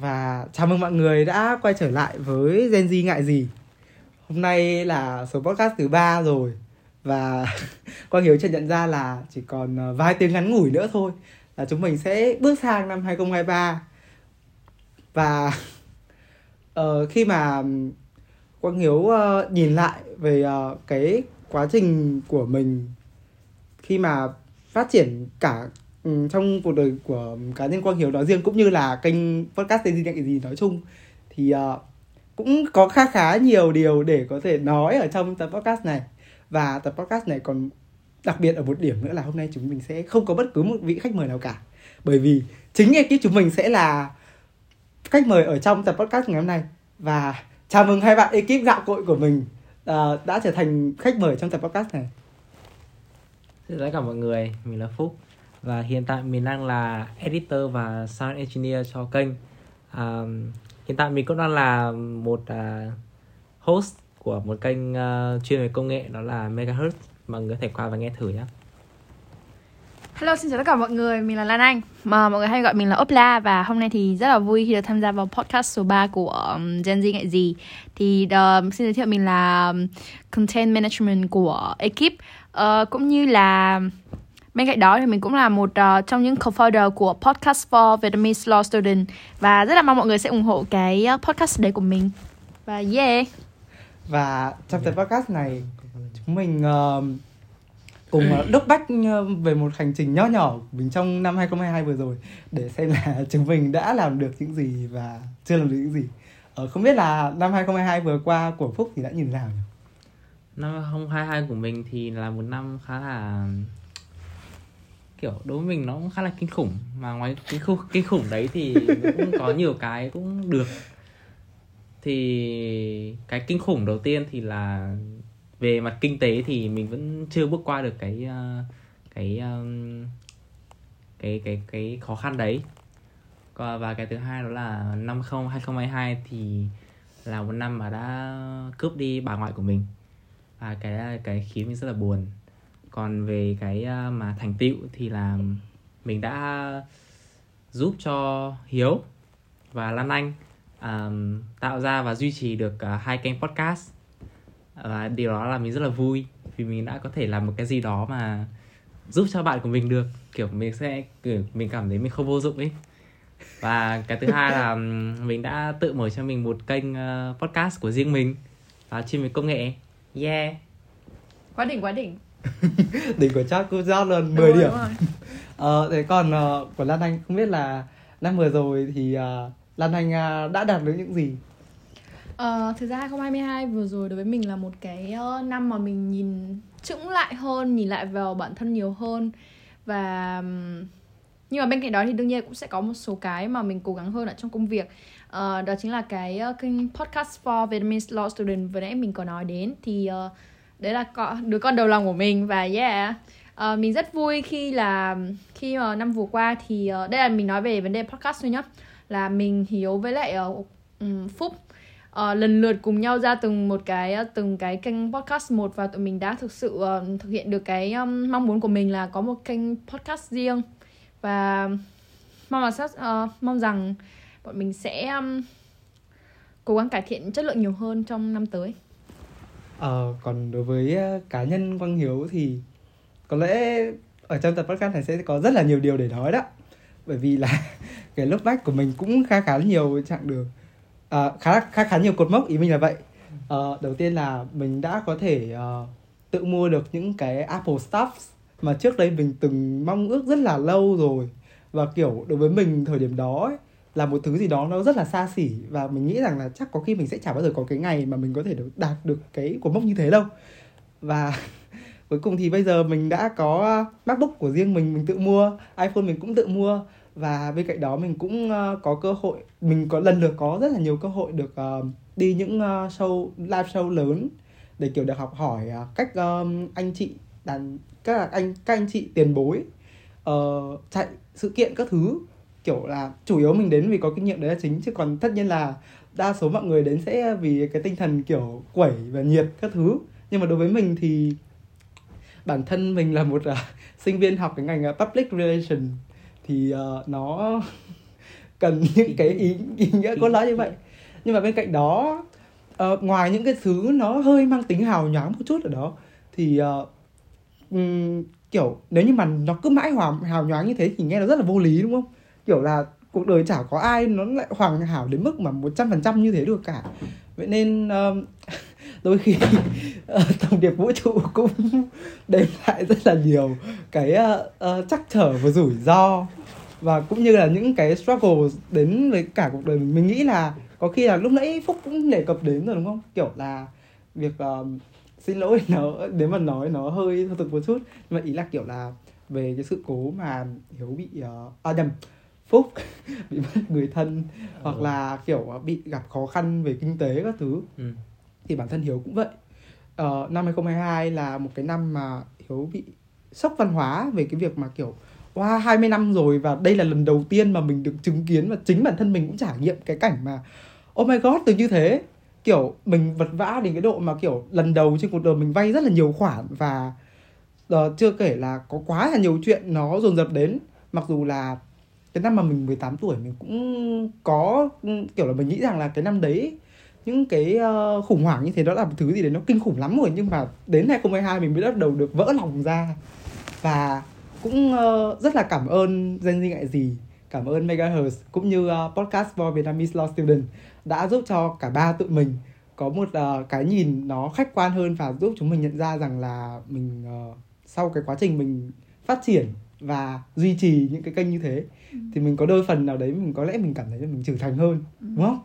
và chào mừng mọi người đã quay trở lại với Gen Z ngại gì. Hôm nay là số podcast thứ ba rồi và Quang Hiếu chợt nhận ra là chỉ còn ờ, vài tiếng ngắn ngủi nữa thôi là chúng mình sẽ bước sang năm 2023 và uh, khi mà Quang Hiếu uh, nhìn lại về uh, cái quá trình của mình khi mà phát triển cả um, trong cuộc đời của cá nhân Quang Hiếu nói riêng cũng như là kênh podcast tên gì nhận gì nói chung thì uh, cũng có khá khá nhiều điều để có thể nói ở trong tập podcast này. Và tập podcast này còn đặc biệt ở một điểm nữa là hôm nay chúng mình sẽ không có bất cứ một vị khách mời nào cả. Bởi vì chính ekip chúng mình sẽ là khách mời ở trong tập podcast ngày hôm nay. Và chào mừng hai bạn ekip gạo cội của mình uh, đã trở thành khách mời trong tập podcast này. Xin chào tất cả mọi người, mình là Phúc và hiện tại mình đang là editor và sound engineer cho kênh. Um, hiện tại mình cũng đang là một uh, host của một kênh uh, chuyên về công nghệ đó là Megahertz. Mọi người có thể qua và nghe thử nhé. Hello, xin chào tất cả mọi người, mình là Lan Anh mà Mọi người hay gọi mình là Opla Và hôm nay thì rất là vui khi được tham gia vào podcast số 3 của um, Gen Z Ngại Gì Thì uh, xin giới thiệu mình là Content Management của ekip uh, Cũng như là Bên cạnh đó thì mình cũng là một uh, trong những co-founder của Podcast for Vietnamese Law Student Và rất là mong mọi người sẽ ủng hộ cái uh, podcast đấy của mình Và yeah và trong tập podcast này chúng mình uh, cùng uh, đốc bách về một hành trình nho nhỏ của mình trong năm 2022 vừa rồi để xem là chúng mình đã làm được những gì và chưa làm được những gì. Uh, không biết là năm 2022 vừa qua của Phúc thì đã thế nào nhỉ? Năm 2022 của mình thì là một năm khá là kiểu đối với mình nó cũng khá là kinh khủng. Mà ngoài cái khu kinh khủng đấy thì cũng có nhiều cái cũng được. Thì cái kinh khủng đầu tiên thì là về mặt kinh tế thì mình vẫn chưa bước qua được cái ờ, cái ờ, cái cái cái khó khăn đấy. Và cái thứ hai đó là năm 2022 thì là một năm mà đã cướp đi bà ngoại của mình. Và cái cái khiến mình rất là buồn còn về cái à, mà thành tựu thì là mình đã giúp cho Hiếu và Lan Anh um, tạo ra và duy trì được uh, hai kênh podcast. Và điều đó là mình rất là vui vì mình đã có thể làm một cái gì đó mà giúp cho bạn của mình được. Kiểu mình sẽ kiểu mình cảm thấy mình không vô dụng ấy. Và cái thứ hai là mình đã tự mở cho mình một kênh podcast của riêng mình và chuyên về công nghệ. Yeah. Quá đỉnh, quá đỉnh. Đỉnh của chắc cũng giao luôn 10 Đúng rồi, điểm. rồi. Ờ, thế còn ờ, của Lan Anh không biết là năm vừa rồi thì ờ, Lan Anh ờ, đã đạt được những gì? Ờ, thực ra 2022 vừa rồi đối với mình là một cái năm mà mình nhìn chững lại hơn, nhìn lại vào bản thân nhiều hơn và nhưng mà bên cạnh đó thì đương nhiên cũng sẽ có một số cái mà mình cố gắng hơn ở trong công việc. Ờ, đó chính là cái ờ, kênh podcast for Vietnamese Law Student vừa nãy mình có nói đến thì ờ, đấy là con đứa con đầu lòng của mình và yeah. Uh, mình rất vui khi là khi mà năm vừa qua thì uh, đây là mình nói về vấn đề podcast thôi nhá. Là mình hiếu với lại uh, phúc uh, lần lượt cùng nhau ra từng một cái uh, từng cái kênh podcast một và tụi mình đã thực sự uh, thực hiện được cái um, mong muốn của mình là có một kênh podcast riêng. Và mong là sát, uh, mong rằng bọn mình sẽ um, cố gắng cải thiện chất lượng nhiều hơn trong năm tới. Ờ, còn đối với ờ, cá nhân Quang Hiếu thì có lẽ ở trong tập podcast này sẽ có rất là nhiều điều để nói đó. Bởi vì là cái lớp bách của mình cũng khá khá nhiều chặng đường. À, khá khá khá nhiều cột mốc ý mình là vậy. À, đầu tiên là mình đã có thể uh, tự mua được những cái Apple stuff mà trước đây mình từng mong ước rất là lâu rồi. Và kiểu đối với mình thời điểm đó ấy, là một thứ gì đó nó rất là xa xỉ và mình nghĩ rằng là chắc có khi mình sẽ chả bao giờ có cái ngày mà mình có thể được đạt được cái cột mốc như thế đâu. Và cuối cùng thì bây giờ mình đã có MacBook của riêng mình mình tự mua iPhone mình cũng tự mua và bên cạnh đó mình cũng ờ, có cơ hội mình có lần lượt có rất là nhiều cơ hội được ờ, đi những ờ, show live show lớn để kiểu được học hỏi cách anh chị đàn các anh các anh chị tiền bối uh, chạy sự kiện các thứ kiểu là chủ yếu mình đến vì có kinh nghiệm đấy là chính chứ còn tất nhiên là đa số mọi người đến sẽ vì cái tinh thần kiểu quẩy và nhiệt các thứ. Nhưng mà đối với mình thì bản thân mình là một uh, sinh viên học cái ngành uh, public relation thì uh, nó cần những cái ý, ý nghĩa cốt lõi như vậy. Nhưng mà bên cạnh đó uh, ngoài những cái thứ nó hơi mang tính hào nhoáng một chút ở đó thì uh, um, kiểu nếu như mà nó cứ mãi hào, hào nhoáng như thế thì nghe nó rất là vô lý đúng không? Kiểu là cuộc đời chả có ai nó lại hoàn hảo đến mức mà một trăm phần trăm như thế được cả. Vậy nên um, đôi khi ờ, uh, thông điệp vũ trụ cũng đem lại rất là nhiều cái uh, uh, chắc trở và rủi ro. Và cũng như là những cái struggle đến với cả cuộc đời mình mình nghĩ là có khi là lúc nãy phúc cũng đề cập đến rồi đúng không? Kiểu là việc uh, xin lỗi nó nếu mà nói nó hơi thực một chút. Nhưng mà ý là kiểu là về cái sự cố mà hiếu bị uh, à nhầm phúc bị mất người thân ừ. hoặc là kiểu bị gặp khó khăn về kinh tế các thứ ừ. thì bản thân hiếu cũng vậy uh, năm 2022 là một cái năm mà hiếu bị sốc văn hóa về cái việc mà kiểu qua wow, 20 năm rồi và đây là lần đầu tiên mà mình được chứng kiến và chính bản thân mình cũng trải nghiệm cái cảnh mà oh my god từ như thế kiểu mình vật vã đến cái độ mà kiểu lần đầu trên cuộc đời mình vay rất là nhiều khoản và uh, chưa kể là có quá là nhiều chuyện nó dồn dập đến mặc dù là cái năm mà mình 18 tuổi mình cũng có kiểu là mình nghĩ rằng là cái năm đấy những cái uh, khủng hoảng như thế đó là một thứ gì đấy nó kinh khủng lắm rồi. Nhưng mà đến 2022 mình mới bắt đầu được vỡ lòng ra. Và cũng uh, rất là cảm ơn Gen Z ngại gì cảm ơn Megahertz cũng như uh, podcast for Vietnamese Law Student đã giúp cho cả ba tụi mình có một uh, cái nhìn nó khách quan hơn và giúp chúng mình nhận ra rằng là mình uh, sau cái quá trình mình phát triển và duy trì những cái kênh như thế ừ. thì mình có đôi phần nào đấy mình có lẽ mình cảm thấy là mình trưởng thành hơn ừ. đúng không?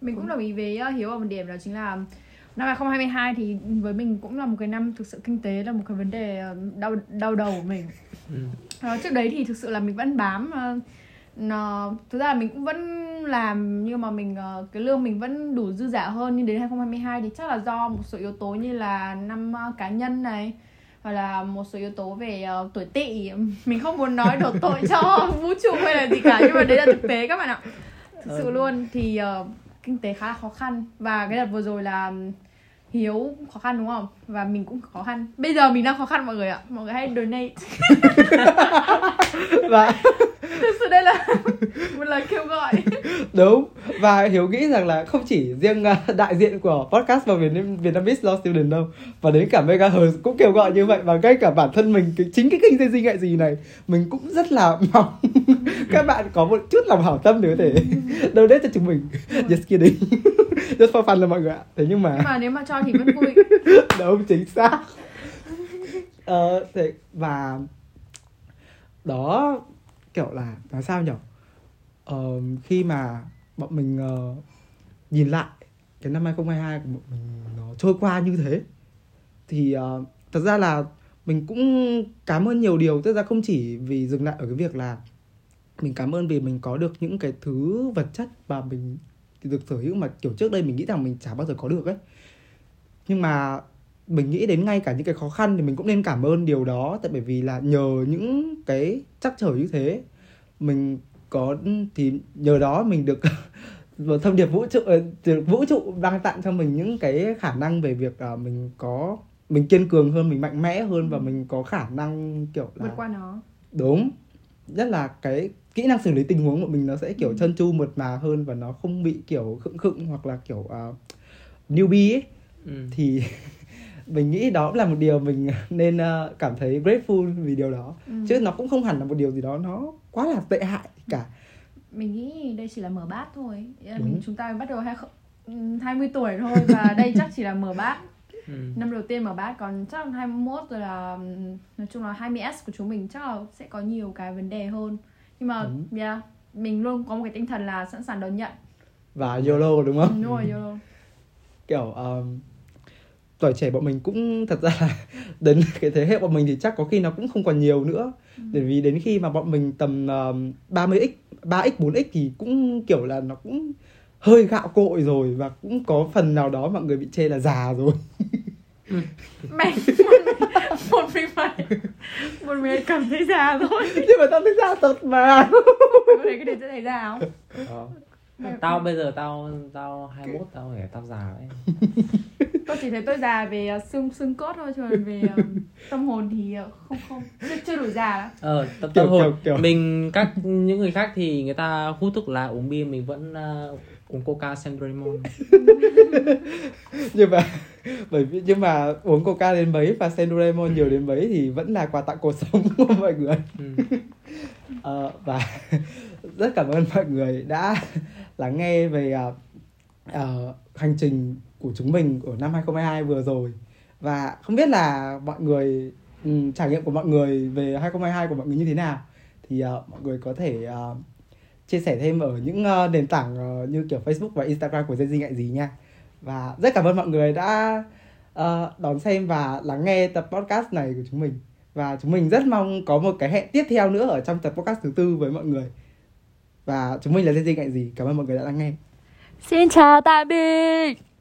Mình cũng đồng ý với uh, Hiếu ở một điểm đó chính là năm 2022 thì với mình cũng là một cái năm thực sự kinh tế là một cái vấn đề đau đau đầu của mình. Ừ. Uh, trước đấy thì thực sự là mình vẫn bám nó thực ra là mình cũng vẫn làm nhưng mà mình cái lương mình vẫn đủ dư giả hơn nhưng đến 2022 thì chắc là do một số yếu tố như là năm cá nhân này hoặc là một số yếu tố về uh, tuổi tỵ. Mình không muốn nói đổ tội cho vũ trụ hay là gì cả nhưng mà đấy là thực tế các bạn ạ. Thực sự luôn thì uh, kinh tế khá là khó khăn. Và cái đợt vừa rồi là hiếu khó khăn đúng không? Và mình cũng khó khăn. Bây giờ mình đang khó khăn mọi người ạ. Mọi người hãy donate. Và thực sự đây là một lời kêu gọi. Đúng và hiếu nghĩ rằng là không chỉ riêng uh, đại diện của podcast và Việt Vietnamese Law Student đâu và đến cả Megahertz cũng kêu gọi như vậy. Và ngay cả bản thân mình cái chính cái kênh dây gì ngại gì này mình cũng rất là mong các bạn có một chút lòng hảo tâm để có thể donate cho chúng mình. Just kidding. Just for fun là mọi người ạ. Thế nhưng mà nhưng mà nếu mà cho thì vẫn vui. Đúng chính xác. Ờ, thế và đó kiểu là nói sao nhở uh, khi mà bọn mình uh, nhìn lại cái năm 2022 của bọn mình nó trôi qua như thế. Thì uh, thật ra là mình cũng cảm ơn nhiều điều. Tức ra không chỉ vì dừng lại ở cái việc là mình cảm ơn vì mình có được những cái thứ vật chất và mình được sở hữu mà kiểu trước đây mình nghĩ rằng mình chả bao giờ có được ấy. Nhưng mà mình nghĩ đến ngay cả những cái khó khăn thì mình cũng nên cảm ơn điều đó. Tại bởi vì là nhờ những cái chắc trở như thế mình có thì nhờ đó mình được một thông điệp vũ trụ ờ, vũ trụ đang tặng cho mình những cái khả năng về việc uh, mình có mình kiên cường hơn mình mạnh mẽ hơn và ừ. mình có khả năng kiểu là vượt qua nó đúng nhất là cái kỹ năng xử lý tình huống của mình nó sẽ kiểu ừ. chân chu mượt mà hơn và nó không bị kiểu khựng khựng hoặc là kiểu uh, newbie ấy ừ. thì mình nghĩ đó cũng là một điều mình nên uh, cảm thấy grateful vì điều đó ừ. chứ nó cũng không hẳn là một điều gì đó nó quá là tệ hại cả. Mình nghĩ đây chỉ là mở bát thôi. Mình chúng ta bắt đầu hai 20 tuổi thôi và đây chắc chỉ là mở bát. Ừ. năm đầu tiên mở bát còn chắc là 21 rồi là nói chung là 20s của chúng mình chắc là sẽ có nhiều cái vấn đề hơn. Nhưng mà ừ. yeah, mình luôn có một cái tinh thần là sẵn sàng đón nhận. Và YOLO đúng không? Ừ, đúng rồi YOLO. Kiểu um, tuổi trẻ bọn mình cũng thật ra là đến cái thế hệ bọn mình thì chắc có khi nó cũng không còn nhiều nữa ừ. bởi vì đến khi mà bọn mình tầm uh, 30x 3x 4x thì cũng kiểu là nó cũng hơi gạo cội rồi và cũng có phần nào đó mọi người bị chê là già rồi ừ. mày một mình mày một mình cảm thấy già thôi nhưng mà tao thấy già thật mà mày cái đấy sẽ thấy già không ờ. tao bây giờ tao tao 21 tao phải tao già đấy tôi chỉ thấy tôi già về uh, xương xương cốt thôi chứ còn về uh, tâm hồn thì uh, không không chưa, chưa đủ già lắm ờ tâm, Kiểu- tâm hồn kiểu- kiểu. mình các những người khác thì người ta hút thuốc lá uống bia mình vẫn uh, uống coca Sandremon nhưng mà bởi vì nhưng mà uống coca đến mấy và Sendoremon nhiều đến mấy thì vẫn là quà tặng cuộc sống của mọi người ừ. Ờ, và rất cảm ơn mọi người đã lắng nghe về ờ, ờ, hành trình của chúng mình ở năm 2022 vừa rồi. Và không biết là mọi người um, trải nghiệm của mọi người về 2022 của mọi người như thế nào. Thì uh, mọi người có thể uh, chia sẻ thêm ở những uh, nền tảng uh, như kiểu Facebook và Instagram của Gen Z ngại gì nha. Và rất cảm ơn mọi người đã uh, đón xem và lắng nghe tập podcast này của chúng mình. Và chúng mình rất mong có một cái hẹn tiếp theo nữa ở trong tập podcast thứ tư với mọi người. Và chúng mình là Gen Z ngại gì. Cảm ơn mọi người đã lắng nghe. Xin chào tạm biệt!